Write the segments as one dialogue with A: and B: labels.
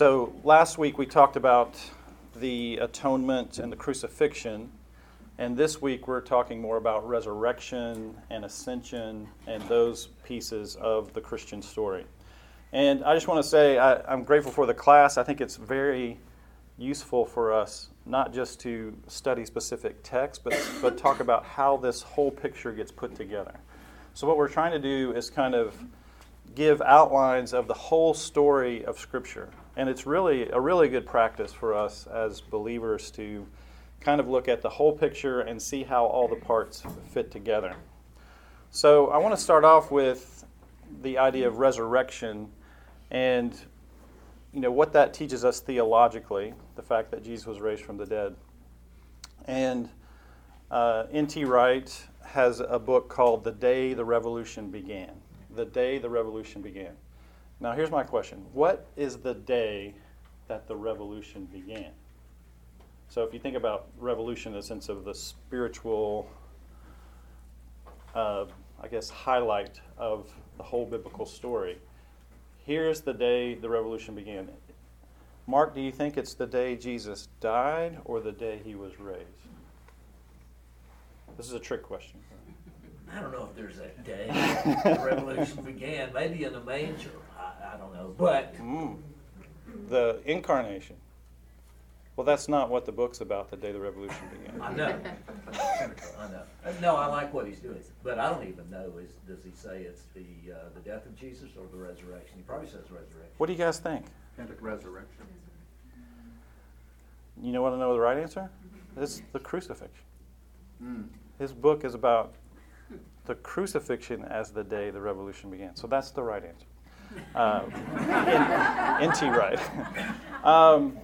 A: So last week we talked about the atonement and the crucifixion. And this week we're talking more about resurrection and ascension and those pieces of the Christian story. And I just want to say I, am grateful for the class. I think it's very useful for us not just to study specific texts, but, but talk about how this whole picture gets put together. So, what we're trying to do is kind of give outlines of the whole story of Scripture. And it's really a really good practice for us as believers to kind of look at the whole picture and see how all the parts fit together. So, I want to start off with the idea of resurrection and you know what that teaches us theologically, the fact that Jesus was raised from the dead. And uh, N.T. Wright has a book called The Day the Revolution Began. The Day the Revolution Began. Now, here's my question What is the day that the revolution began? So, if you think about revolution in the sense of the spiritual, uh, I guess, highlight of the whole biblical story, here's the day the revolution began. Mark, do you think it's the day Jesus died or the day he was raised? This is a trick question.
B: I don't know if there's a day the revolution began. Maybe in the manger. I, I don't know. But
A: mm. the incarnation. Well, that's not what the book's about. The day the revolution began.
B: I know. I know. No, I like what he's doing, but I don't even know. Is does he say it's the uh, the death of Jesus or the resurrection? He probably says resurrection.
A: What do you guys think?
C: resurrection.
A: You know what I know the right answer? It's the crucifixion. Mm. His book is about the crucifixion as the day the revolution began. So that's the right answer. Uh, N.T. Wright. um,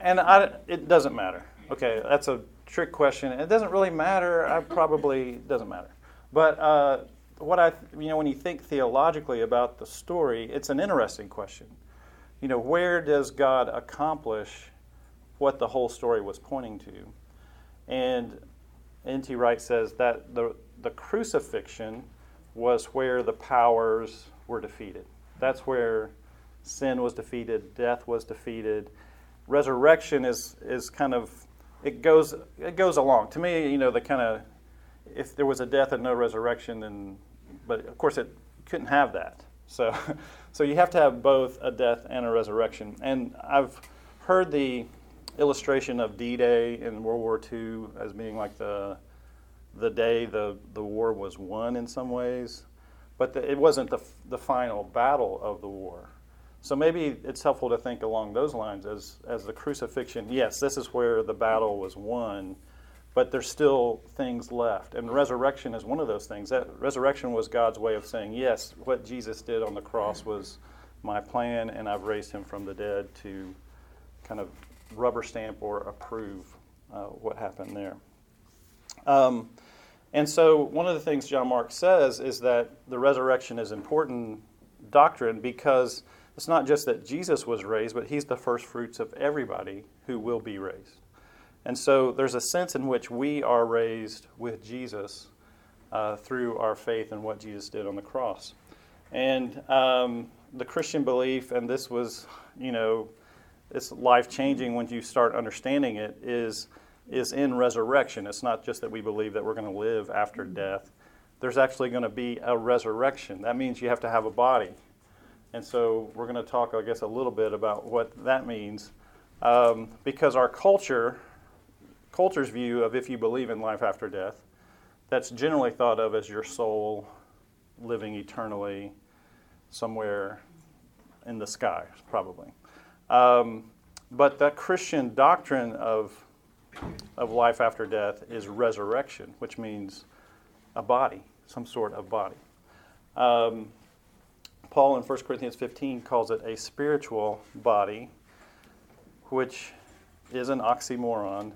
A: and I, it doesn't matter. Okay, that's a trick question. It doesn't really matter. I probably doesn't matter. But uh, what I, you know, when you think theologically about the story, it's an interesting question. You know, where does God accomplish what the whole story was pointing to? And N.T. Wright says that the the crucifixion was where the powers were defeated. That's where sin was defeated, death was defeated. Resurrection is is kind of it goes it goes along. To me, you know, the kind of if there was a death and no resurrection, then but of course it couldn't have that. So so you have to have both a death and a resurrection. And I've heard the illustration of D-Day in World War II as being like the the day the, the war was won in some ways, but the, it wasn't the, the final battle of the war. So maybe it's helpful to think along those lines as, as the crucifixion. Yes, this is where the battle was won, but there's still things left. And resurrection is one of those things. That resurrection was God's way of saying, yes, what Jesus did on the cross was my plan, and I've raised him from the dead to kind of rubber stamp or approve uh, what happened there. Um, and so, one of the things John Mark says is that the resurrection is important doctrine because it's not just that Jesus was raised, but he's the first fruits of everybody who will be raised. And so, there's a sense in which we are raised with Jesus uh, through our faith in what Jesus did on the cross. And um, the Christian belief, and this was, you know, it's life changing when you start understanding it, is is in resurrection. It's not just that we believe that we're going to live after death. There's actually going to be a resurrection. That means you have to have a body. And so we're going to talk, I guess, a little bit about what that means. Um, because our culture, culture's view of if you believe in life after death, that's generally thought of as your soul living eternally somewhere in the sky, probably. Um, but that Christian doctrine of of life after death is resurrection, which means a body, some sort of body. Um, Paul in 1 Corinthians 15 calls it a spiritual body, which is an oxymoron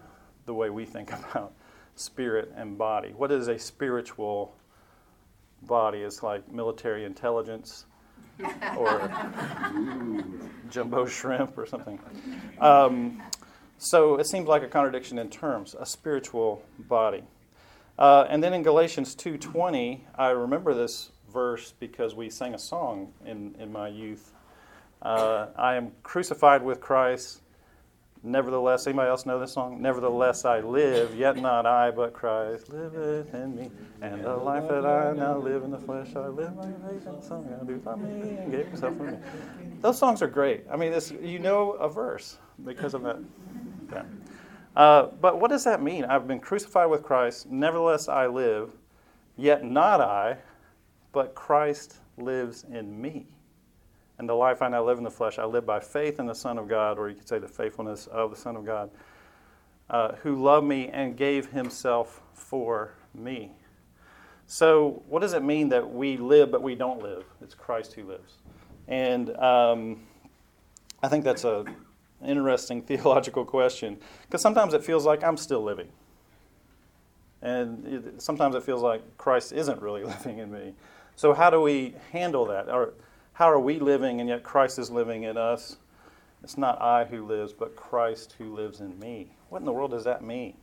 A: the way we think about spirit and body. What is a spiritual body? It's like military intelligence or jumbo shrimp or something. Um, so it seems like a contradiction in terms, a spiritual body. Uh, and then in Galatians 2.20, I remember this verse because we sang a song in, in my youth Uh, I am crucified with Christ. Nevertheless, anybody else know this song? Nevertheless, I live, yet not I, but Christ liveth in me. And the life that I now live in the flesh, I live by faith in the Son God who loved me and gave himself for me. Those songs are great. I mean, this, you know a verse because of that. Yeah. Uh, but what does that mean? I've been crucified with Christ. Nevertheless, I live, yet not I, but Christ lives in me. And the life I now live in the flesh, I live by faith in the Son of God, or you could say the faithfulness of the Son of God, uh, who loved me and gave himself for me. So, what does it mean that we live but we don't live? It's Christ who lives. And um, I think that's a interesting theological question because sometimes it feels like I'm still living. And it, sometimes it feels like Christ isn't really living in me. So, how do we handle that? Or, how are we living and yet Christ is living in us? It's not I who lives, but Christ who lives in me. What in the world does that mean?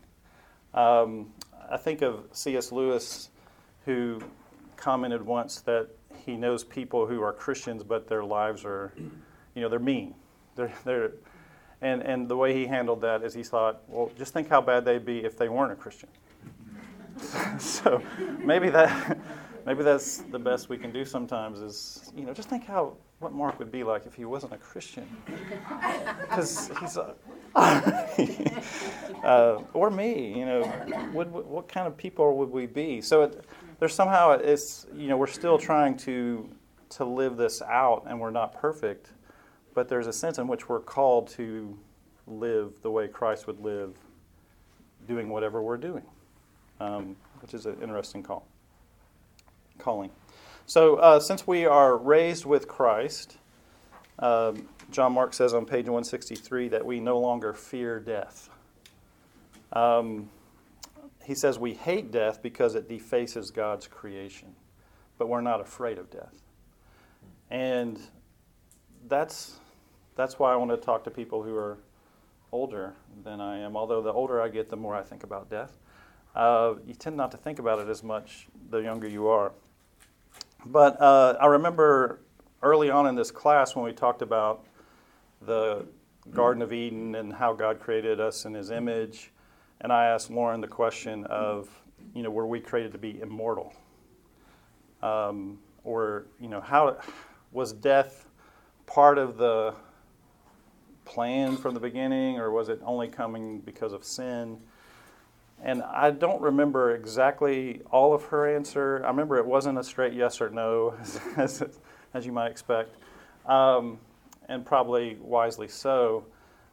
A: Um, I think of C.S. Lewis, who commented once that he knows people who are Christians, but their lives are, you know, they're mean. They're, they're, and, and the way he handled that is he thought, well, just think how bad they'd be if they weren't a Christian. so maybe that maybe that's the best we can do sometimes is you know just think how what Mark would be like if he wasn't a Christian. Because he's a uh, or me you know what, what kind of people would we be? So it, there's somehow it's you know we're still trying to to live this out and we're not perfect but there's a sense in which we're called to live the way Christ would live doing whatever we're doing um, which is an interesting call calling. So, uh, since we are raised with Christ, um, John Mark says on page 163 that we no longer fear death. Um, he says we hate death because it defaces God's creation, but we're not afraid of death. And that's, that's why I want to talk to people who are older than I am. Although the older I get, the more I think about death. Uh, you tend not to think about it as much the younger you are. But uh, I remember early on in this class when we talked about the Garden of Eden and how God created us in His image, and I asked Lauren the question of, you know, were we created to be immortal? Um, or, you know, how was death part of the plan from the beginning, or was it only coming because of sin? And I don't remember exactly all of her answer. I remember it wasn't a straight yes or no, as, as you might expect, um, and probably wisely so.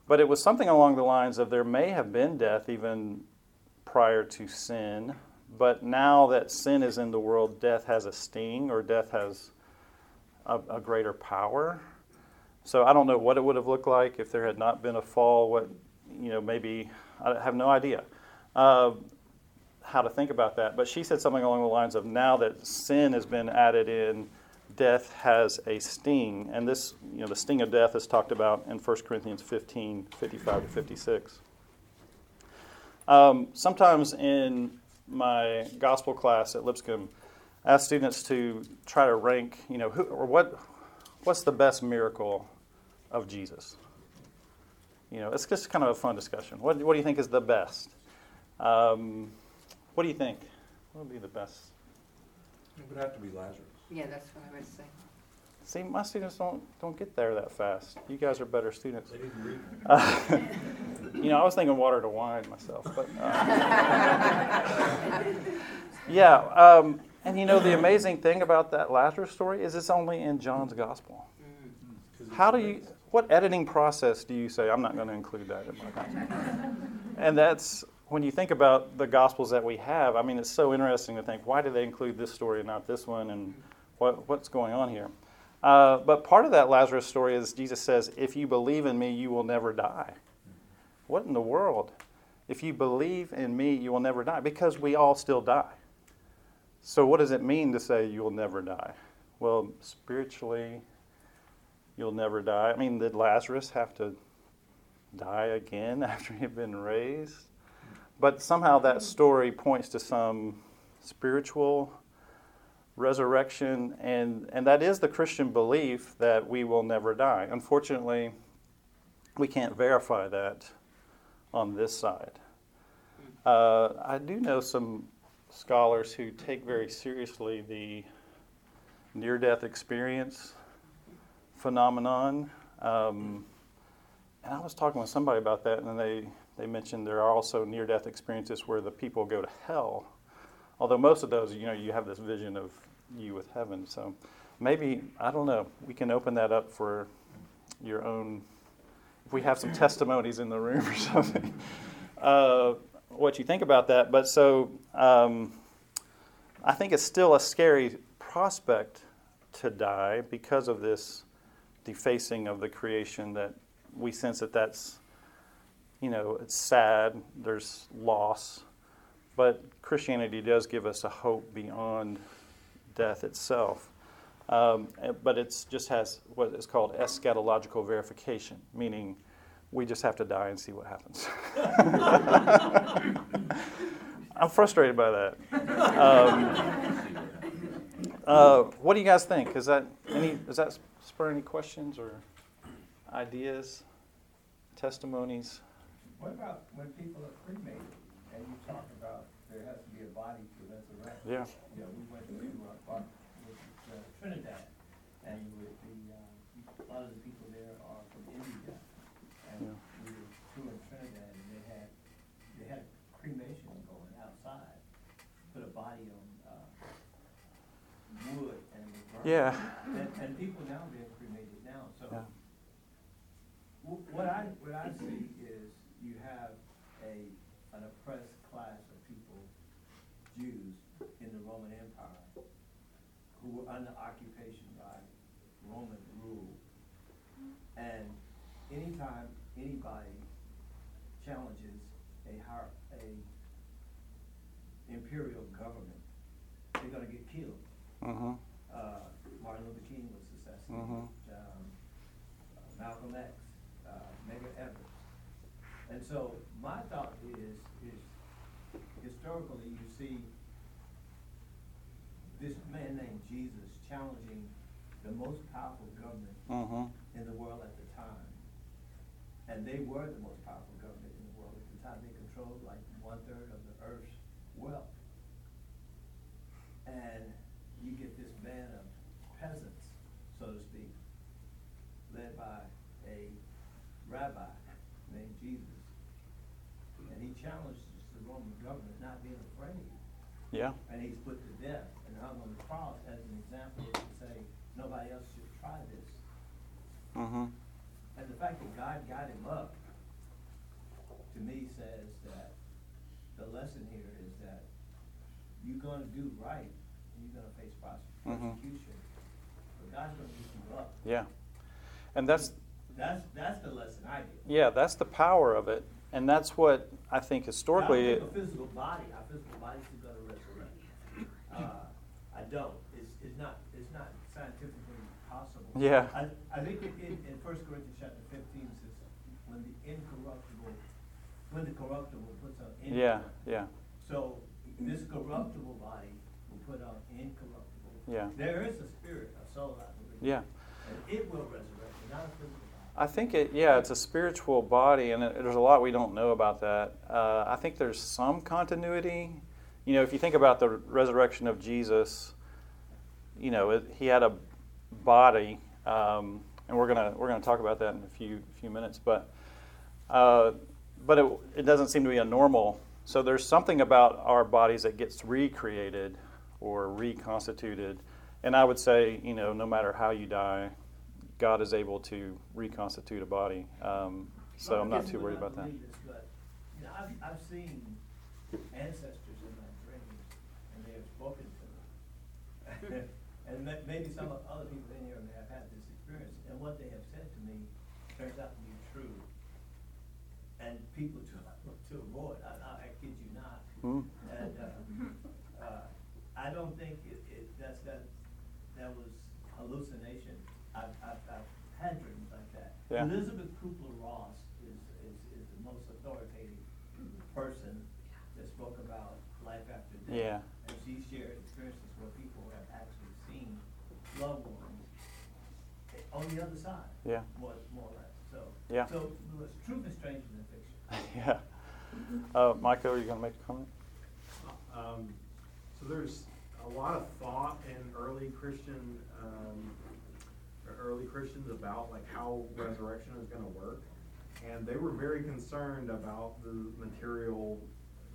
A: But it was something along the lines of there may have been death even prior to sin, but now that sin is in the world, death has a sting or death has a, a greater power. So I don't know what it would have looked like if there had not been a fall. What, you know, maybe, I have no idea uh, how to think about that. But she said something along the lines of now that sin has been added in, death has a sting. And this, you know, the sting of death is talked about in 1 Corinthians 15 55 to 56. Um, sometimes in my gospel class at Lipscomb, I ask students to try to rank, you know, who, or what, what's the best miracle of Jesus? You know, it's just kind of a fun discussion. What, what do you think is the best? Um, what do you think? What would be the best?
C: It would have to be Lazarus.
D: Yeah, that's what I was saying.
A: See, my students don't don't get there that fast. You guys are better students.
C: They didn't read.
A: Uh, you know, I was thinking water to wine myself, but uh, yeah. Um, and you know, the amazing thing about that Lazarus story is it's only in John's gospel. How do you? What editing process do you say? I'm not going to include that in my gospel. And that's when you think about the gospels that we have, I mean, it's so interesting to think why did they include this story and not this one, and what, what's going on here? Uh, but part of that Lazarus story is Jesus says, If you believe in me, you will never die. What in the world? If you believe in me, you will never die, because we all still die. So, what does it mean to say you will never die? Well, spiritually, you'll never die. I mean, did Lazarus have to die again after he had been raised? But somehow that story points to some spiritual resurrection, and, and that is the Christian belief that we will never die. Unfortunately, we can't verify that on this side. Uh, I do know some scholars who take very seriously the near death experience phenomenon. Um, and I was talking with somebody about that, and they, they mentioned there are also near death experiences where the people go to hell. Although most of those, you know, you have this vision of you with heaven. So maybe, I don't know, we can open that up for your own, if we have some testimonies in the room or something, uh, what you think about that. But so um, I think it's still a scary prospect to die because of this defacing of the creation that we sense that that's, you know, it's sad, there's loss. But Christianity does give us a hope beyond death itself. Um, but it just has what is called eschatological verification, meaning we just have to die and see what happens. I'm frustrated by that. Um, uh, what do you guys think? Is that any? Does that spur any questions or ideas, testimonies?
D: What about when people are cremated and you talk about there has to be a body to resurrect?
A: Yeah.
D: You know, we went to uh, uh, with, uh, Trinidad and with the, uh, a lot of the people there are from India. And
A: Yeah.
D: we were touring Trinidad and they had, they had cremation going outside. Put a body on, uh, wood and it burned.
A: Yeah.
D: And, and people now being cremated now, so.
A: Yeah.
D: Wh- What I, what I see is you have a, an oppressed class of people, Jews, in the Roman Empire, who were under occupation by Roman rule. And anytime anybody challenges a higher, a imperial government, they're gonna get killed.
A: Mm-hmm.
D: Uh, Martin Luther King was assassinated,
A: Mhm.
D: um, uh, Malcolm X, uh, Medgar Evers. And so my thought is, is historically you see this man named Jesus challenging the most powerful government
A: Mm-hmm.
D: in the world at the time. And they were the most powerful government in the world at the time. They controlled like one-third of the earth's wealth. And you get this band of peasants, so to speak, led by a rabbi named Jesus. And he challenges the Roman government not being afraid.
A: Yeah.
D: And he's put to death and hung on the cross as an example to say, nobody else should try this.
A: Mm-hmm.
D: And the fact that God got him up, to me says that the lesson here is that you're gonna do right, and you're gonna face pros-
A: Mhm.
D: persecution. But God's gonna lift you up.
A: Yeah. And that's
D: That's, that's the lesson I get.
A: yeah, that's the power of it, and that's what I think historically.
D: I physical body, our physical body's gonna resurrect. Uh, I don't, it's, it's not, it's not scientifically possible.
A: Yeah.
D: I, I think in, in, in First Corinthians chapter fifteen says, when the incorruptible, when the corruptible puts on
A: yeah,
D: incorruptible.
A: yeah,
D: So this corruptible body will put on incorruptible.
A: Yeah.
D: There is a spirit, a soul, I believe.
A: yeah.
D: And it will resurrect, not a physical.
A: I think it, yeah, it's a spiritual body, and it, there's a lot we don't know about that. Uh, I think there's some continuity. You know, if you think about the resurrection of Jesus, you know, it, he had a body, um, and we're gonna we're gonna talk about that in a few few minutes. But uh, but it, it doesn't seem to be a normal. So there's something about our bodies that gets recreated or reconstituted, and I would say, you know, no matter how you die, God is able to reconstitute a body. Um, so
D: I
A: I'm not too worried about that.
D: this, But, you know, I've, I've seen ancestors in my dreams, and they have spoken to me. And ma- maybe some of other people in here may have had this experience, and what they have said to me turns out to be true. And people to, to avoid, I, I I kid you not.
A: Hmm.
D: And, uh, uh, I don't think it, it, that's, that, that was hallucination. I've, I've, I've had dreams like that.
A: Yeah.
D: Elizabeth Kubler-Ross is, is, is the most authoritative person that spoke about life after death.
A: Yeah.
D: And she shared experiences where people have actually loved ones on the other side.
A: Yeah.
D: More, more or less, so.
A: Yeah.
D: So, truth is stranger than fiction.
A: yeah. Uh, Michael, are you going to make a comment?
E: Um, so there's a lot of thought in early Christian, um, early Christians about like how resurrection is gonna work. And they were very concerned about the material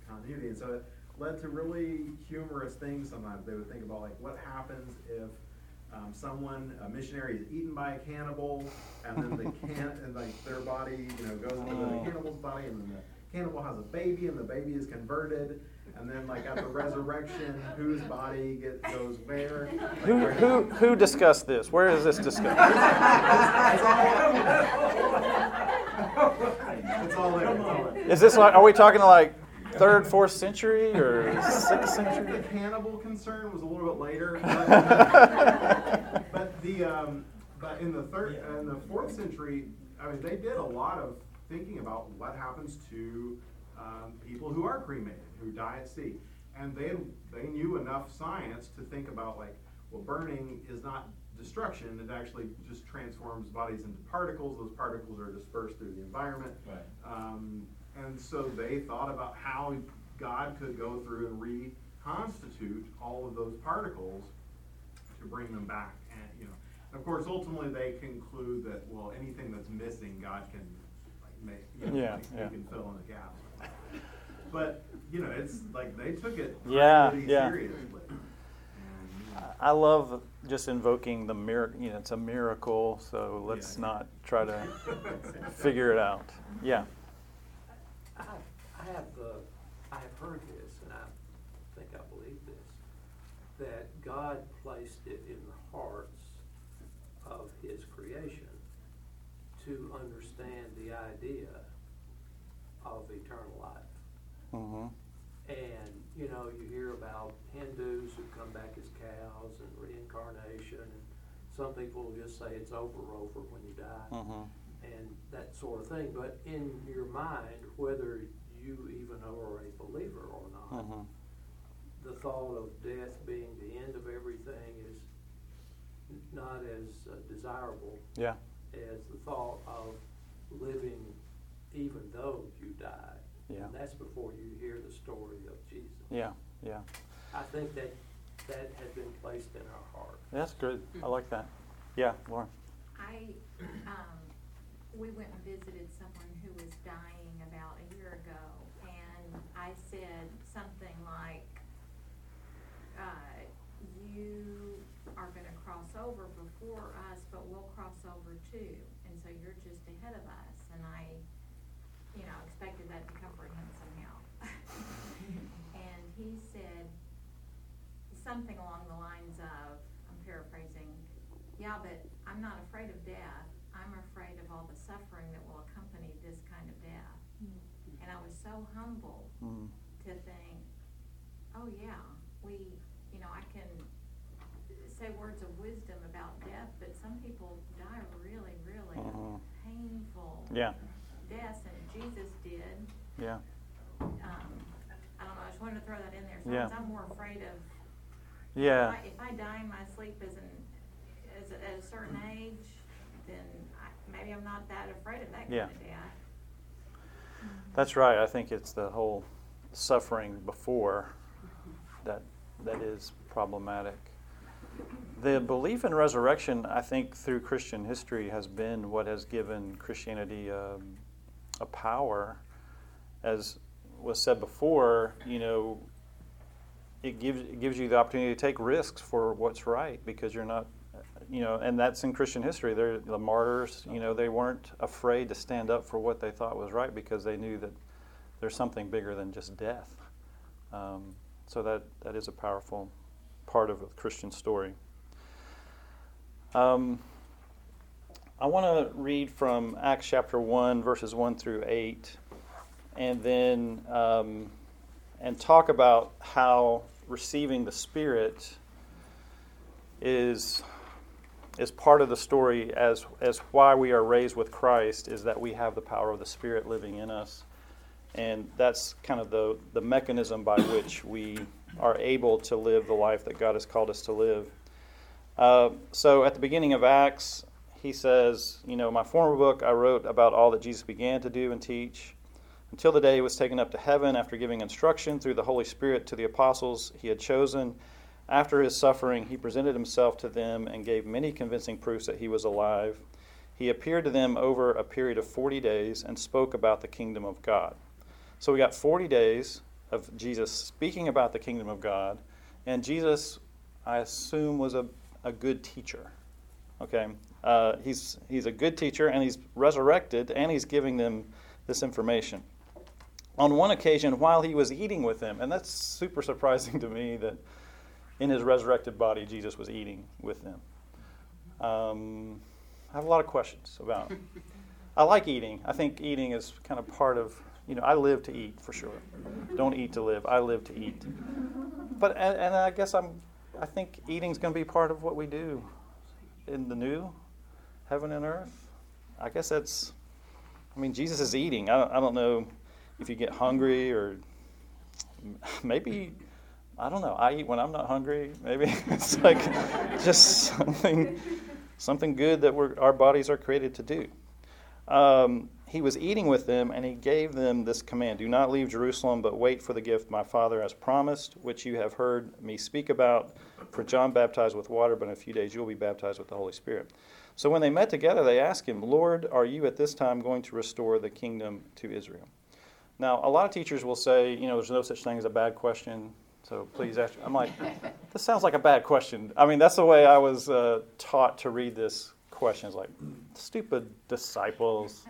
E: continuity. And so it led to really humorous things sometimes. They would think about like what happens if um, someone, a missionary is eaten by a cannibal and then the can, and like their body, you know, goes into the
A: Oh.
E: cannibal's body and then the cannibal has a baby and the baby is converted. And then like at the resurrection, whose body get, goes where? Like,
A: Who,
E: where-
A: who, who discussed this? Where is this discussed?
E: It's all there, it's all there.
A: Is this like, are we talking to like third, fourth century or sixth
E: I think
A: century?
E: the cannibal concern was a little bit later. But, but the, um, but in the third, in the fourth century, I mean, they did a lot of thinking about what happens to, um, people who are cremated, who die at sea. And they, they knew enough science to think about like, well, burning is not destruction, it actually just transforms bodies into particles, those particles are dispersed through the environment.
D: Right.
E: Um, and so they thought about how God could go through and reconstitute all of those particles to bring them back. And, you know, and of course, ultimately they conclude that, well, anything that's missing, God can like make, you know,
A: Yeah,
E: like,
A: yeah.
E: he can fill in the gaps. But, you know, it's like they took it
A: Yeah,
E: pretty
A: yeah.
E: seriously. And, you know,
A: I love just invoking the miracle. You know, it's a miracle, so let's
E: Yeah.
A: not try to figure it out. Yeah.
F: I, have, uh, I have heard this, and I think I believe this, that God placed it in the hearts of His creation to understand the idea of eternal life.
A: hmm
F: And, you know, you hear about Hindus who come back as cows and reincarnation, and some people will just say it's over, over when you die
A: hmm
F: and that sort of thing. But in your mind, whether you even are a believer or not,
A: hmm
F: the thought of death being the end of everything is not as uh, desirable
A: Yeah.
F: as the thought of living even though you die.
A: Yeah.
F: And that's before you hear the story of Jesus.
A: Yeah. Yeah.
F: I think that that has been placed in our heart.
A: That's good. I like that. Yeah, Lauren.
G: I, um, we went and visited someone who was dying about a year ago, and I said something like, uh, you are gonna cross over before us, but we'll cross over too, and so you're just ahead of us, and I, you know, expected that to comfort him somehow. And he said something along the lines of, I'm paraphrasing, yeah, but I'm not afraid of death. I'm afraid of all the suffering that will accompany this kind of death. And I was so humbled
A: Mm.
G: to think, oh yeah, we, you know, I can say words of wisdom about death, but some people die really, really
A: Mhm.
G: painful
A: Yeah.
G: deaths, and Jesus did.
A: Yeah.
G: Um, I don't know, I just wanted to throw that in there.
A: Yeah.
G: I'm more afraid of
A: Yeah.
G: if I, if I die in my sleep as an, as a, at a certain age, then I, maybe I'm not that afraid of that kind
A: Yeah.
G: of death.
A: That's right. I think it's the whole suffering before that that is problematic. The belief in resurrection, I think, through Christian history, has been what has given Christianity um, a power. As was said before, you know, it gives it gives you the opportunity to take risks for what's right because you're not, you know, and that's in Christian history. They're the martyrs. You know, they weren't afraid to stand up for what they thought was right because they knew that there's something bigger than just death. Um, so that that is a powerful part of the Christian story. Um, I want to read from Acts chapter one, verses one through eight, and then um, and talk about how receiving the Spirit is is part of the story as as why we are raised with Christ is that we have the power of the Spirit living in us, and that's kind of the the mechanism by which we are able to live the life that God has called us to live. Uh, so at the beginning of Acts, he says, You know, my former book I wrote about all that Jesus began to do and teach until the day he was taken up to heaven after giving instruction through the Holy Spirit to the apostles he had chosen. After his suffering, he presented himself to them and gave many convincing proofs that he was alive. He appeared to them over a period of 40 days and spoke about the kingdom of God. So we got 40 days of Jesus speaking about the kingdom of God, and Jesus, I assume, was a, a good teacher. Okay? Uh, he's, he's a good teacher, and he's resurrected, and he's giving them this information. On one occasion, while he was eating with them, and that's super surprising to me that in his resurrected body, Jesus was eating with them. Um, I have a lot of questions about. I like eating. I think eating is kind of part of. You know, I live to eat for sure. Don't eat to live. I live to eat. But and, and I guess I'm. I think eating's going to be part of what we do in the new heaven and earth. I guess that's. I mean, Jesus is eating. I don't, I don't know if you get hungry or maybe I don't know. I eat when I'm not hungry. Maybe it's like just something, something good that our bodies are created to do. Um, he was eating with them, and he gave them this command: Do not leave Jerusalem, but wait for the gift my Father has promised, which you have heard me speak about. For John baptized with water, but in a few days you'll be baptized with the Holy Spirit. So when they met together, they asked him, Lord, are you at this time going to restore the kingdom to Israel? Now, a lot of teachers will say, you know, there's no such thing as a bad question. So please ask. I'm like, this sounds like a bad question. I mean, that's the way I was uh, taught to read this question. It's like, stupid disciples.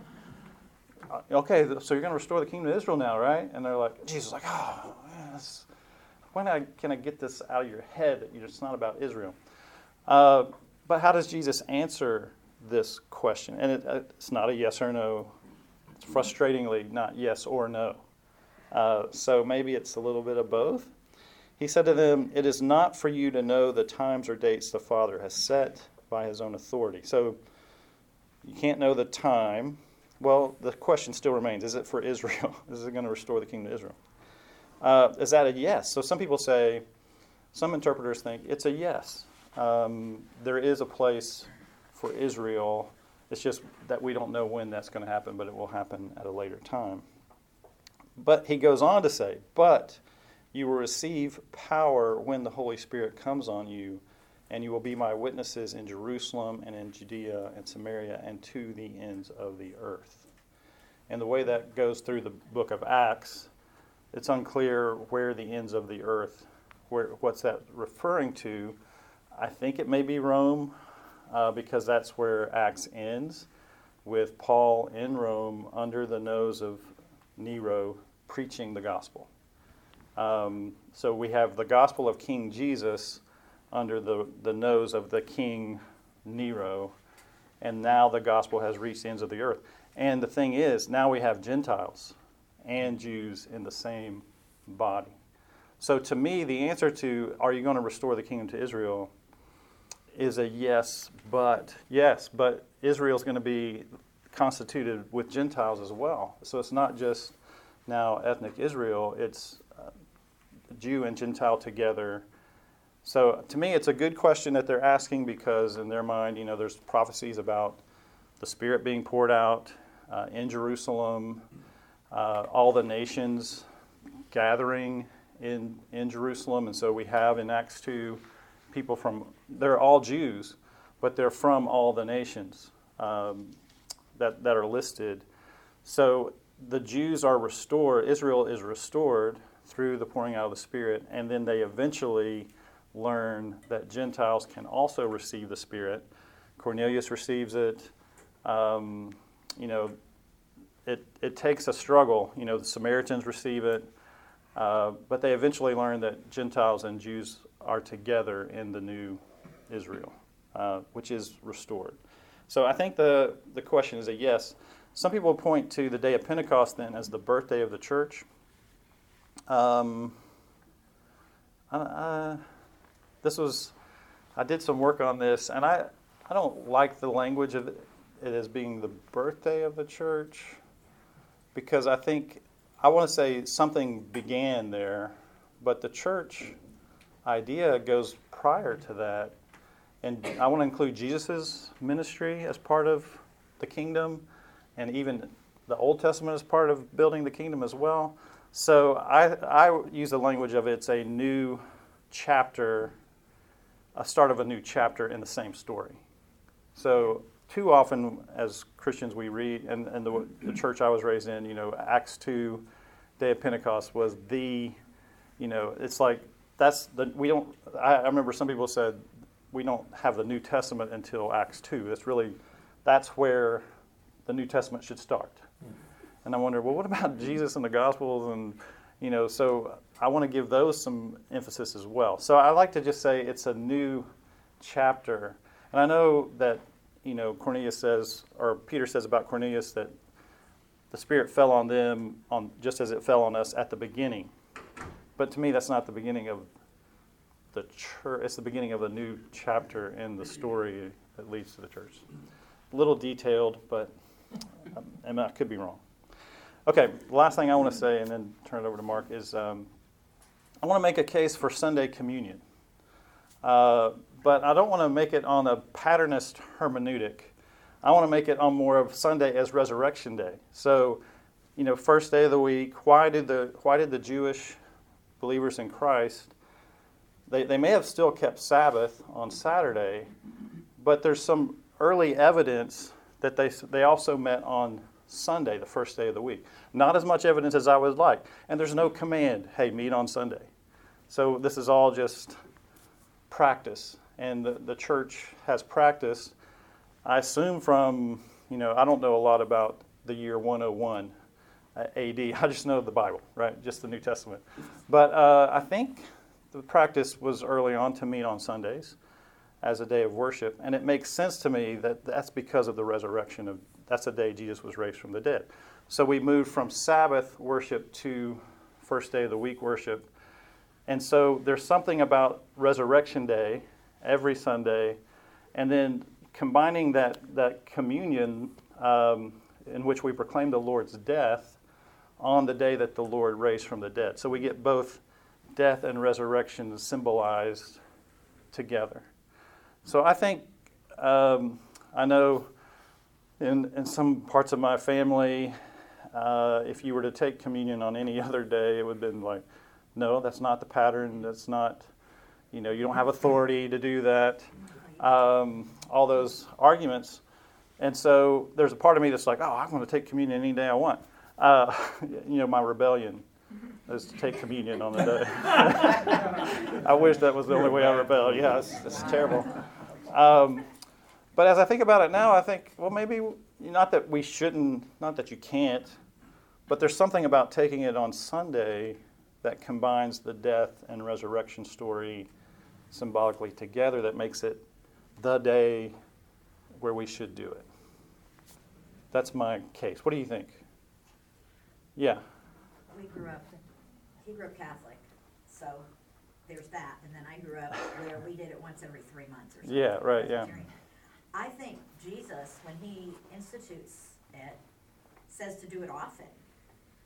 A: Uh, okay, so you're going to restore the kingdom of Israel now, right? And they're like, Jesus, like, oh, yes. when I, can I get this out of your head that it's not about Israel? Uh, but how does Jesus answer this question? And it, it's not a yes or no. It's frustratingly not yes or no. Uh, so maybe it's a little bit of both. He said to them, It is not for you to know the times or dates the Father has set by his own authority. So you can't know the time. Well, the question still remains is it for Israel? is it going to restore the kingdom of Israel? Uh, is that a yes? So some people say, some interpreters think it's a yes. Um, there is a place for Israel. It's just that we don't know when that's going to happen, but it will happen at a later time. But he goes on to say, but you will receive power when the Holy Spirit comes on you, and you will be my witnesses in Jerusalem and in Judea and Samaria and to the ends of the earth. And the way that goes through the book of Acts, it's unclear where the ends of the earth, where what's that referring to. I think it may be Rome, uh, because that's where Acts ends, with Paul in Rome under the nose of Nero preaching the gospel. Um, so we have the gospel of King Jesus under the, the nose of the King Nero, and now the gospel has reached the ends of the earth. And the thing is, now we have Gentiles and Jews in the same body. So to me, the answer to are you going to restore the kingdom to Israel is a yes, but yes, but Israel's going to be constituted with Gentiles as well. So it's not just now ethnic Israel, it's uh, Jew and Gentile together. So to me, it's a good question that they're asking because in their mind, you know, there's prophecies about the Spirit being poured out uh, in Jerusalem, uh, all the nations gathering in in Jerusalem, and so we have in Acts two people from they're all Jews, but they're from all the nations um, that that are listed. So the Jews are restored. Israel is restored through the pouring out of the Spirit, and then they eventually learn that Gentiles can also receive the Spirit. Cornelius receives it. Um, you know, it, it takes a struggle. You know, the Samaritans receive it, uh, but they eventually learn that Gentiles and Jews are together in the new Israel, uh, which is restored. So I think the, the question is a yes. Some people point to the day of Pentecost then as the birthday of the church. Um, uh, this was, I did some work on this, and I, I don't like the language of it as being the birthday of the church because I think I want to say something began there, but the church idea goes prior to that. and I want to include Jesus' ministry as part of the kingdom, and even the Old Testament as part of building the kingdom as well. So I, I use the language of it's a new chapter, a start of a new chapter in the same story. So too often as Christians we read, and, and the, the church I was raised in, you know, Acts 2, day of Pentecost was the, you know, it's like that's the, we don't, I, I remember some people said we don't have the New Testament until Acts 2. That's really, that's where the New Testament should start. Hmm. And I wonder, well, what about Jesus and the Gospels? And, you know, so I want to give those some emphasis as well. So I like to just say it's a new chapter. And I know that, you know, Cornelius says, or Peter says about Cornelius that the Spirit fell on them on, just as it fell on us at the beginning. But to me, that's not the beginning of the church. It's the beginning of a new chapter in the story that leads to the church. A little detailed, but um, and I could be wrong. Okay, last thing I want to say, and then turn it over to Mark, is um, I want to make a case for Sunday communion. Uh, but I don't want to make it on a patternist hermeneutic. I want to make it on more of Sunday as Resurrection Day. So, you know, first day of the week. Why did the why did the Jewish believers in Christ they, they may have still kept Sabbath on Saturday, but there's some early evidence that they, they also met on Sunday, the first day of the week. Not as much evidence as I would like. And there's no command, hey, meet on Sunday. So this is all just practice. And the, the church has practiced, I assume from, you know, I don't know a lot about the year 101 uh, AD. I just know the Bible, right? Just the New Testament. But uh, I think the practice was early on to meet on Sundays as a day of worship, and it makes sense to me that that's because of the resurrection of that's the day Jesus was raised from the dead. So we moved from Sabbath worship to first day of the week worship. And so there's something about Resurrection Day every Sunday, and then combining that, that communion um, in which we proclaim the Lord's death on the day that the Lord raised from the dead. So we get both death and resurrection symbolized together. So I think, um, I know in, in some parts of my family, uh, if you were to take communion on any other day, it would have been like, no, that's not the pattern. That's not, you know, you don't have authority to do that. Um, all those arguments. And so there's a part of me that's like, oh, I'm going to take communion any day I want. Uh, you know, my rebellion is to take communion on the day. I wish that was the only way I rebel. Yeah, it's, it's terrible. Um, but as I think about it now, I think, well, maybe not that we shouldn't, not that you can't, but there's something about taking it on Sunday that combines the death and resurrection story symbolically together that makes it the day where we should do it. That's my case. What do you think? Yeah.
H: We grew up, he grew up Catholic, so there's that. And then I grew up where we did it once every three months or something.
A: Yeah, right, yeah.
H: I think Jesus, when he institutes it, says to do it often.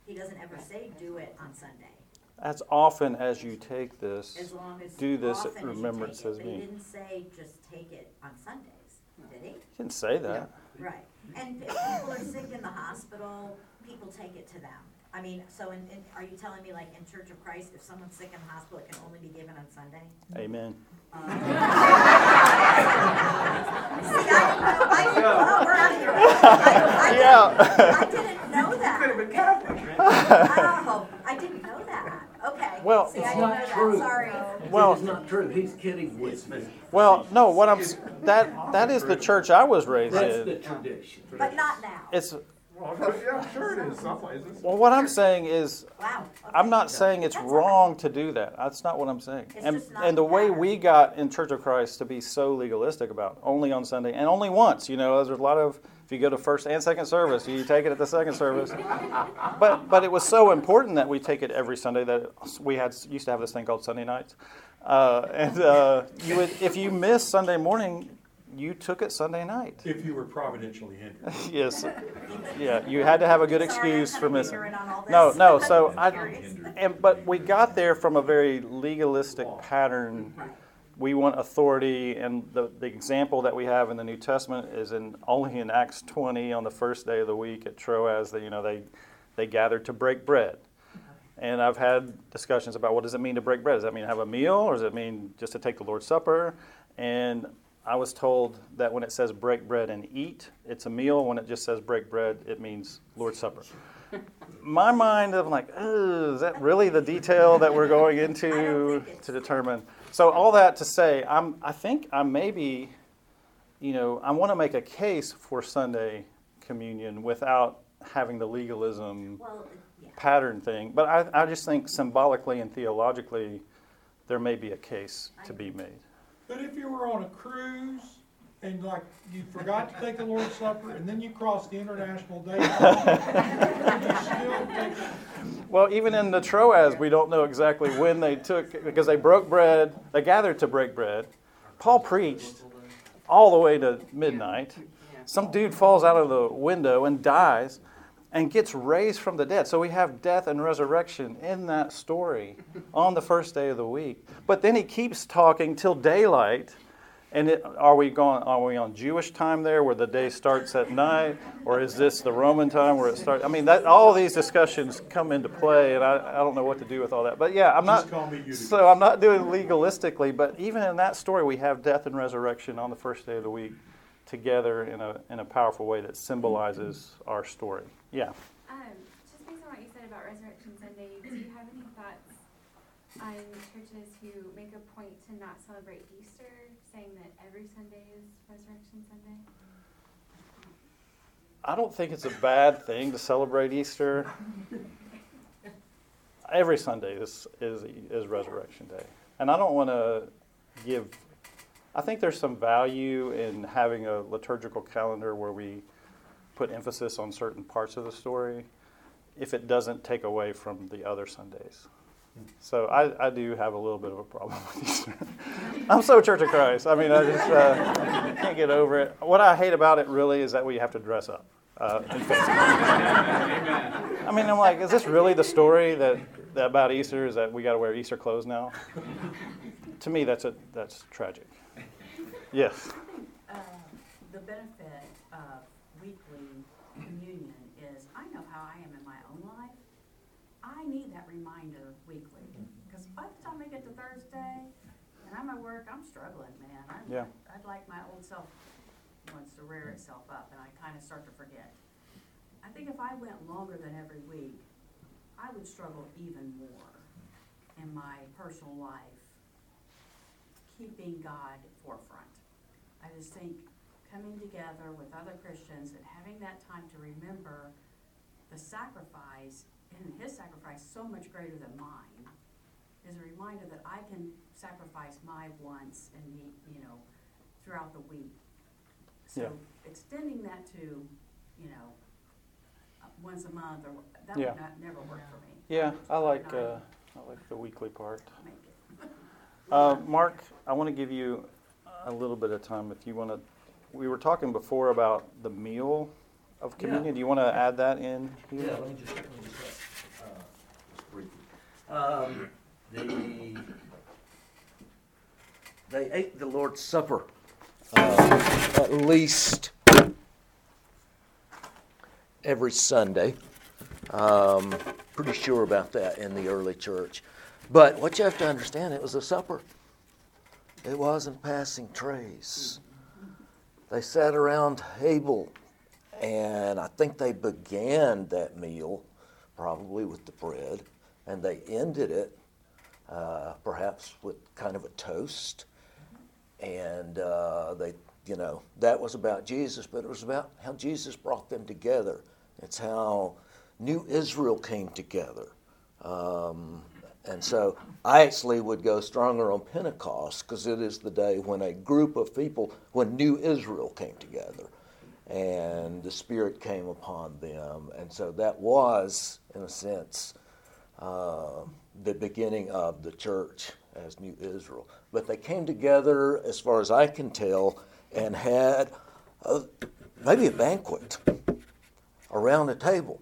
H: He doesn't ever say do it on Sunday.
A: As often as you take this,
H: As long as
A: do this
H: often
A: at
H: as you
A: remembrance
H: take it.
A: as
H: But
A: me.
H: he didn't say just take it on Sundays, did he?
A: You didn't say that.
H: Right. And if people are sick in the hospital, people take it to them. I mean, so in, in, are you telling me like in Church of Christ, if someone's sick in the hospital, it can only be given on Sunday?
A: Amen.
H: Uh, See, I, I, oh, we're out of here. I, I
A: Yeah.
H: didn't, I didn't know that. Oh, I didn't know that. Okay.
A: Well-
H: See,
B: It's
H: didn't know
B: not
H: that,
B: true.
H: sorry.
A: Well-
B: It's not true, he's kidding with me.
A: Well, no, what I'm that that is the church I was raised
B: That's the
A: in.
B: tradition.
H: But not now.
A: It's
C: Well, yeah, I'm sure it is some places.
A: well, what I'm saying is
H: Wow. okay.
A: I'm not saying it's
H: That's all right.
A: wrong to do that. That's not what I'm saying.
H: It's
A: And and the way we got in Church of Christ to be so legalistic about only on Sunday and only once, you know, there's a lot of if you go to first and second service, you take it at the second service. But but it was so important that we take it every Sunday that we had used to have this thing called Sunday nights, uh, and uh, you would if you missed Sunday morning, you took it Sunday night.
C: If you were providentially hindered.
A: yes, yeah, you had to have a good
H: Sorry, I'm
A: excuse for missing.
H: ignorant on all
A: No, no. So
H: I'm
A: I,
H: curious.
A: and but we got there from a very legalistic pattern we want authority, and the, the example that we have in the New Testament is in only in Acts 20 on the first day of the week at Troas. That you know they they gathered to break bread, and I've had discussions about what does it mean to break bread? Does that mean have a meal, or does it mean just to take the Lord's Supper? And I was told that when it says break bread and eat, it's a meal. When it just says break bread, it means Lord's Supper. My mind, I'm like, "Ugh, is that really the detail that we're going into to determine? So all that to say, I'm, I think I maybe, you know, I want to make a case for Sunday communion without having the legalism
H: Well, yeah.
A: pattern thing. But I, I just think symbolically and theologically, there may be a case to be made.
I: But if you were on a cruise and like you forgot to take the Lord's Supper and then you crossed the international date line, would you still take it?
A: Well, even in the Troas, we don't know exactly when they took, because they broke bread, they gathered to break bread. Paul preached all the way to midnight. Some dude falls out of the window and dies and gets raised from the dead. So we have death and resurrection in that story on the first day of the week. But then he keeps talking till daylight. And it, are we going? Are we on Jewish time there, where the day starts at night, or is this the Roman time where it starts? I mean, that all these discussions come into play, and I, I don't know what to do with all that. But yeah, I'm
C: Just
A: not.
C: call me Judy.
A: So I'm not doing legalistically, but even in that story, we have death and resurrection on the first day of the week, together in a in a powerful way that symbolizes our story. Yeah.
J: Um, just based on what you said about Resurrection Sunday, do you have any thoughts on churches who make a point to not celebrate Easter, saying that every Sunday is Resurrection Sunday?
A: I don't think it's a bad thing to celebrate Easter. Every Sunday is, is, is Resurrection Day. And I don't want to give, I think there's some value in having a liturgical calendar where we put emphasis on certain parts of the story if it doesn't take away from the other Sundays. So I, I do have a little bit of a problem with Easter. I'm so Church of Christ. I mean, I just uh, can't get over it. What I hate about it really is that we have to dress up. Uh, I mean, I'm like, is this really the story that, that about Easter? Is that we got to wear Easter clothes now? to me, that's a that's tragic. Yes.
K: Uh, The benefit of weekly communion is, I know how I am in my own life. I need that reminder weekly, because by the time I get to Thursday, and I'm work, I'm struggling, man. I'm-
A: Yeah.
K: I'd like my old self wants to rear itself up, and I kind of start to forget. I think if I went longer than every week, I would struggle even more in my personal life, keeping God forefront. I just think coming together with other Christians and having that time to remember the sacrifice, and his sacrifice so much greater than mine, is a reminder that I can sacrifice my wants and me, you know, throughout the week.
A: Yeah.
K: So extending that to, you know, uh, once a month or, that
A: Yeah.
K: would not, never work for me.
A: Yeah, I like uh, I like the weekly part. Uh, Mark, I want to give you a little bit of time if you want to. We were talking before about the meal of
B: Yeah.
A: communion. Do you want to add that in? here?
B: Yeah, let me just, let me just, uh, just briefly. Um, the, they ate the Lord's Supper, uh, at least every Sunday. Um, pretty sure about that in the early church. But what you have to understand, it was a supper. It wasn't passing trays. They sat around table, and I think they began that meal probably with the bread, and they ended it uh, perhaps with kind of a toast. And uh, they, you know, that was about Jesus, but it was about how Jesus brought them together. It's how New Israel came together. Um, and so I actually would go stronger on Pentecost because it is the day when a group of people, when New Israel came together and the Spirit came upon them. And so that was, in a sense, uh, the beginning of the church as New Israel. But they came together, as far as I can tell, and had a, maybe a banquet around a table.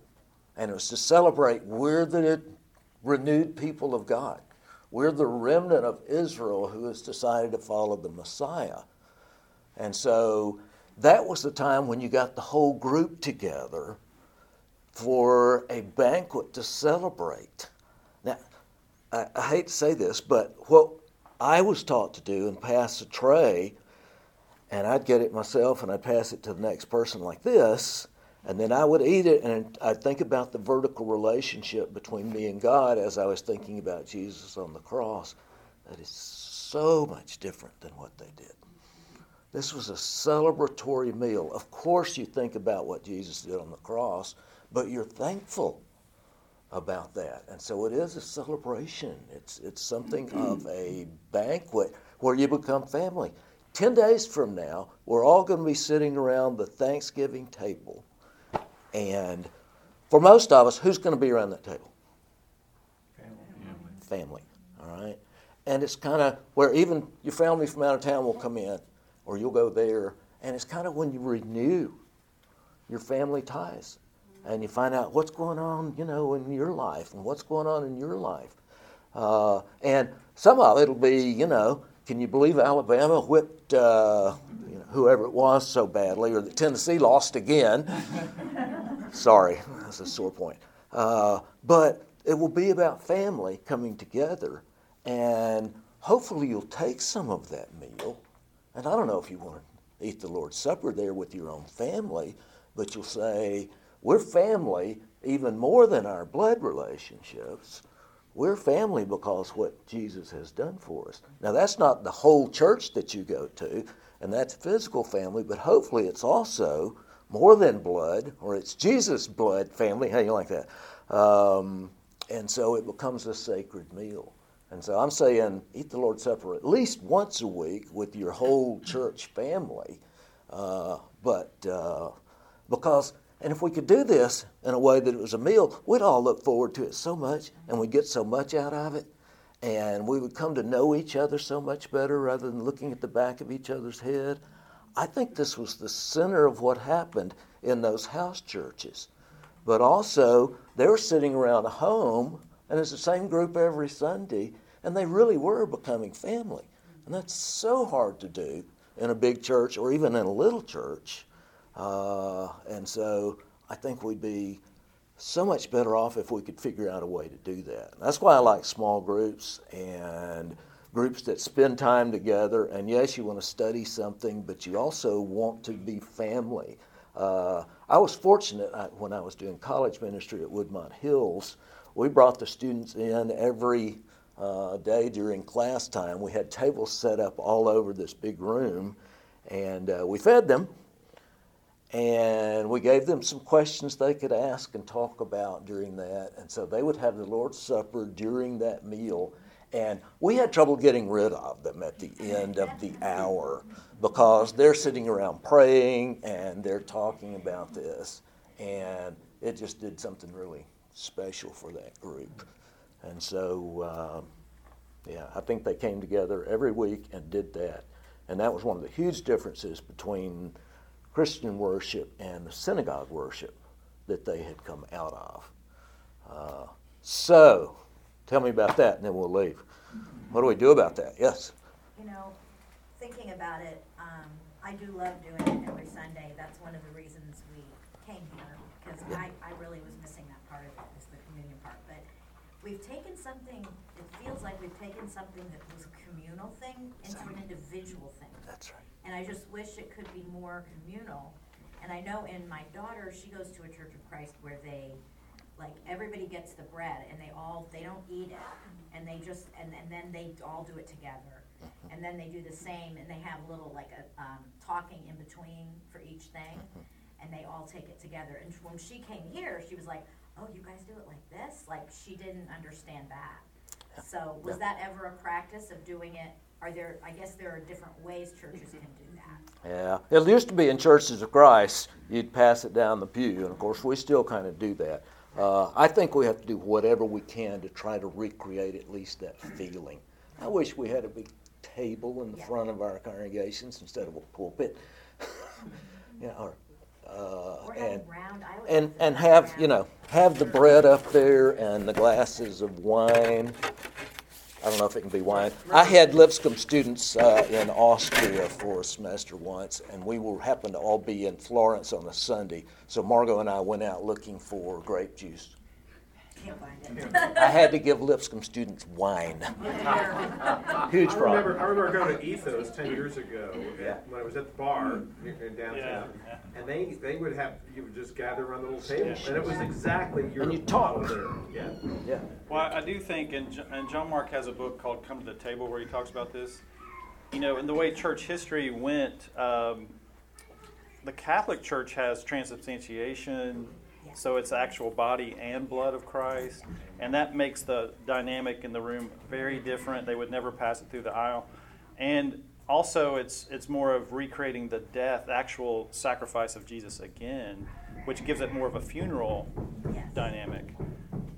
B: And it was to celebrate we're the renewed people of God. We're the remnant of Israel who has decided to follow the Messiah. And so that was the time when you got the whole group together for a banquet to celebrate. Now, I, I hate to say this, but what I was taught to do and pass a tray, and I'd get it myself and I'd pass it to the next person like this, and then I would eat it and I'd think about the vertical relationship between me and God as I was thinking about Jesus on the cross. That is so much different than what they did. This was a celebratory meal. Of course, you think about what Jesus did on the cross, but you're thankful about that. And so it is a celebration. It's, it's something of a banquet where you become family. Ten days from now, we're all going to be sitting around the Thanksgiving table. And for most of us, who's going to be around that table? Family. Family. All right? And it's kind of where even your family from out of town will come in, or you'll go there. And it's kind of when you renew your family ties and you find out what's going on, you know, in your life and what's going on in your life. Uh, and some of it'll be, you know, can you believe Alabama whipped uh, you know, whoever it was so badly, or that Tennessee lost again? Sorry, that's a sore point. Uh, but it will be about family coming together, and hopefully you'll take some of that meal. And I don't know if you want to eat the Lord's Supper there with your own family, but you'll say, we're family even more than our blood relationships. We're family because what Jesus has done for us. Now, that's not the whole church that you go to, and that's physical family, but hopefully it's also more than blood, or it's Jesus' blood family. How do you like that? Um, and so it becomes a sacred meal. And so I'm saying eat the Lord's Supper at least once a week with your whole church family. Uh, but uh, because and if we could do this in a way that it was a meal, we'd all look forward to it so much and we'd get so much out of it. And we would come to know each other so much better rather than looking at the back of each other's head. I think this was the center of what happened in those house churches. But also, they were sitting around a home, and it's the same group every Sunday, and they really were becoming family. And that's so hard to do in a big church or even in a little church. Uh, and so I think we'd be so much better off if we could figure out a way to do that. That's why I like small groups and groups that spend time together. And yes, you want to study something, but you also want to be family. Uh, I was fortunate I, when I was doing college ministry at Woodmont Hills. We brought the students in every uh, day during class time. We had tables set up all over this big room, and uh, we fed them and we gave them some questions they could ask and talk about during that. And so they would have the Lord's Supper during that meal. And we had trouble getting rid of them at the end of the hour because they're sitting around praying and they're talking about this. And it just did something really special for that group. And so, um, yeah, I think they came together every week and did that. And that was one of the huge differences between Christian worship and the synagogue worship that they had come out of. Uh, so, tell me about that, and then we'll leave. What do we do about that? Yes.
H: You know, thinking about it, um, I do love doing it every Sunday. That's one of the reasons we came here because I, I really was missing that part of it, is the communion part. But we've taken something. It feels like we've taken something that was a communal thing into an individual thing.
B: That's right.
H: And I just wish it could be more communal. And I know in my daughter, she goes to a Church of Christ where they, like, everybody gets the bread and they all, they don't eat it. And they just, and, and then they all do it together. And then they do the same and they have a little, like, a, um, talking in between for each thing. And they all take it together. And when she came here, she was like, oh, you guys do it like this? Like, she didn't understand that. So was that ever a practice of doing it are there, I guess there are different ways churches can do that.
B: Yeah, it used to be in churches of Christ, you'd pass it down the pew, and of course we still kind of do that. Uh, I think we have to do whatever we can to try to recreate at least that feeling. I wish we had a big table in the yeah. front of our congregations instead of a pulpit. you know,
H: uh, and
B: and and have you know have the bread up there and the glasses of wine I don't know if it can be wine. I had Lipscomb students uh, in Austria for a semester once, and we were happened to all be in Florence on a Sunday. So Margot and I went out looking for grape juice.
H: Can't find it.
B: I had to give Lipscomb students wine. Huge
C: I
B: problem.
C: remember, I remember going to Ethos ten years ago,
B: Yeah.
C: when I was at the bar in in downtown.
A: Yeah, yeah.
C: And they, they would have, you would just gather around the little table, and it was exactly your.
B: And you talk.
C: model there. Yeah.
B: Yeah.
A: Well, I do think, and, Jo- and John Mark has a book called Come to the Table where he talks about this. You know, in the way church history went, um, the Catholic Church has transubstantiation, so it's actual body and blood of Christ, and that makes the dynamic in the room very different. They would never pass it through the aisle, and also it's it's more of recreating the death, actual sacrifice of Jesus again, which gives it more of a funeral
H: Yes.
A: dynamic.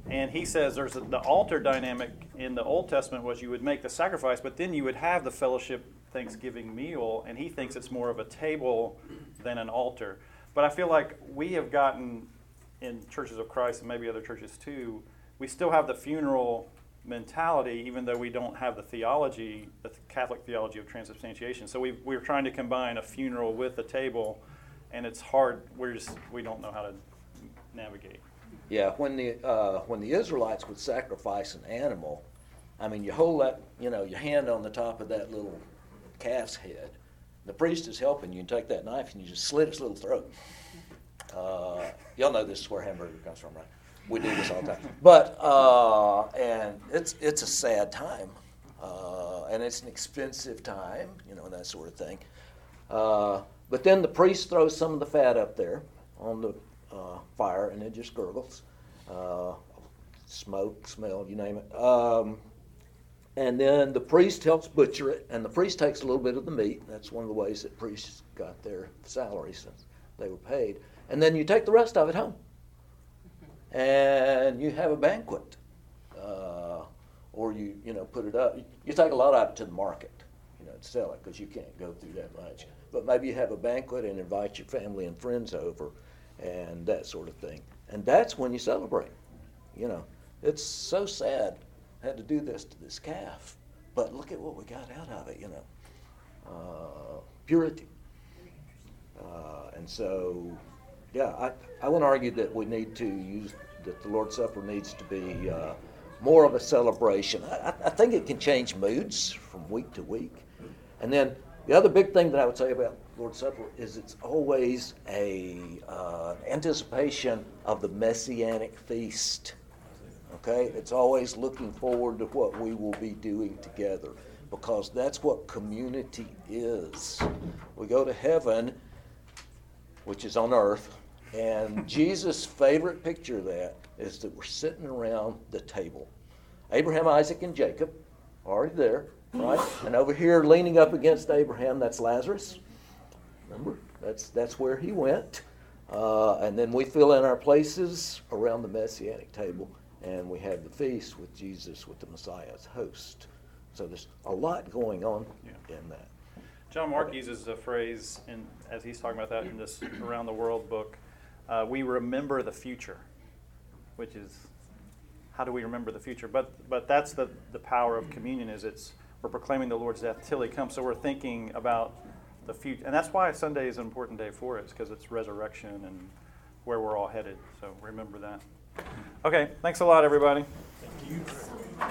A: And he says there's a, the altar dynamic in the Old Testament was you would make the sacrifice, but then you would have the fellowship Thanksgiving meal, and he thinks it's more of a table than an altar. But I feel like we have gotten in churches of Christ and maybe other churches too, we still have the funeral mentality, even though we don't have the theology, the Catholic theology of transubstantiation. So we, we're trying to combine a funeral with a table, and it's hard. We're just we don't know how to navigate.
B: Yeah, when the uh, when the Israelites would sacrifice an animal, I mean, you hold that, you know, your hand on the top of that little calf's head. The priest is helping you, and take that knife and you just slit its little throat. Uh, y'all know this is where hamburger comes from, right? We do this all the time. But uh, and it's it's a sad time, uh, and it's an expensive time, you know, and that sort of thing. Uh, but then the priest throws some of the fat up there on the uh, fire, and it just gurgles, uh, smoke, smell, you name it. Um, and then the priest helps butcher it, and the priest takes a little bit of the meat. That's one of the ways that priests got their salaries since they were paid. And then you take the rest of it home, and you have a banquet, uh, or you you know put it up. You take a lot of it to the market, you know, to sell it because you can't go through that much. But maybe you have a banquet and invite your family and friends over, and that sort of thing. And that's when you celebrate. You know, it's so sad I had to do this to this calf, but look at what we got out of it. You know, uh, purity. Uh, and so, yeah, I, I want to argue that we need to use that the Lord's Supper needs to be uh, more of a celebration. I, I- think it can change moods from week to week. And then the other big thing that I would say about Lord's Supper is it's always a uh, anticipation of the messianic feast. Okay, it's always looking forward to what we will be doing together because that's what community is. We go to heaven, which is on earth, and Jesus' favorite picture of that is that we're sitting around the table. Abraham, Isaac, and Jacob, already there, right? And over here, leaning up against Abraham, that's Lazarus. Remember, that's that's where he went. Uh, and then we fill in our places around the messianic table, and we have the feast with Jesus, with the Messiah as host. So there's a lot going on
A: Yeah.
B: in that.
A: John Mark uses a phrase, in, as he's talking about that in this Around the World book. Uh, we remember the future, which is how do we remember the future? But but that's the the power of communion is it's we're proclaiming the Lord's death till He comes. So we're thinking about the future, and that's why Sunday is an important day for us because it's resurrection and where we're all headed. So remember that. Okay, thanks a lot, everybody.
C: Thank you.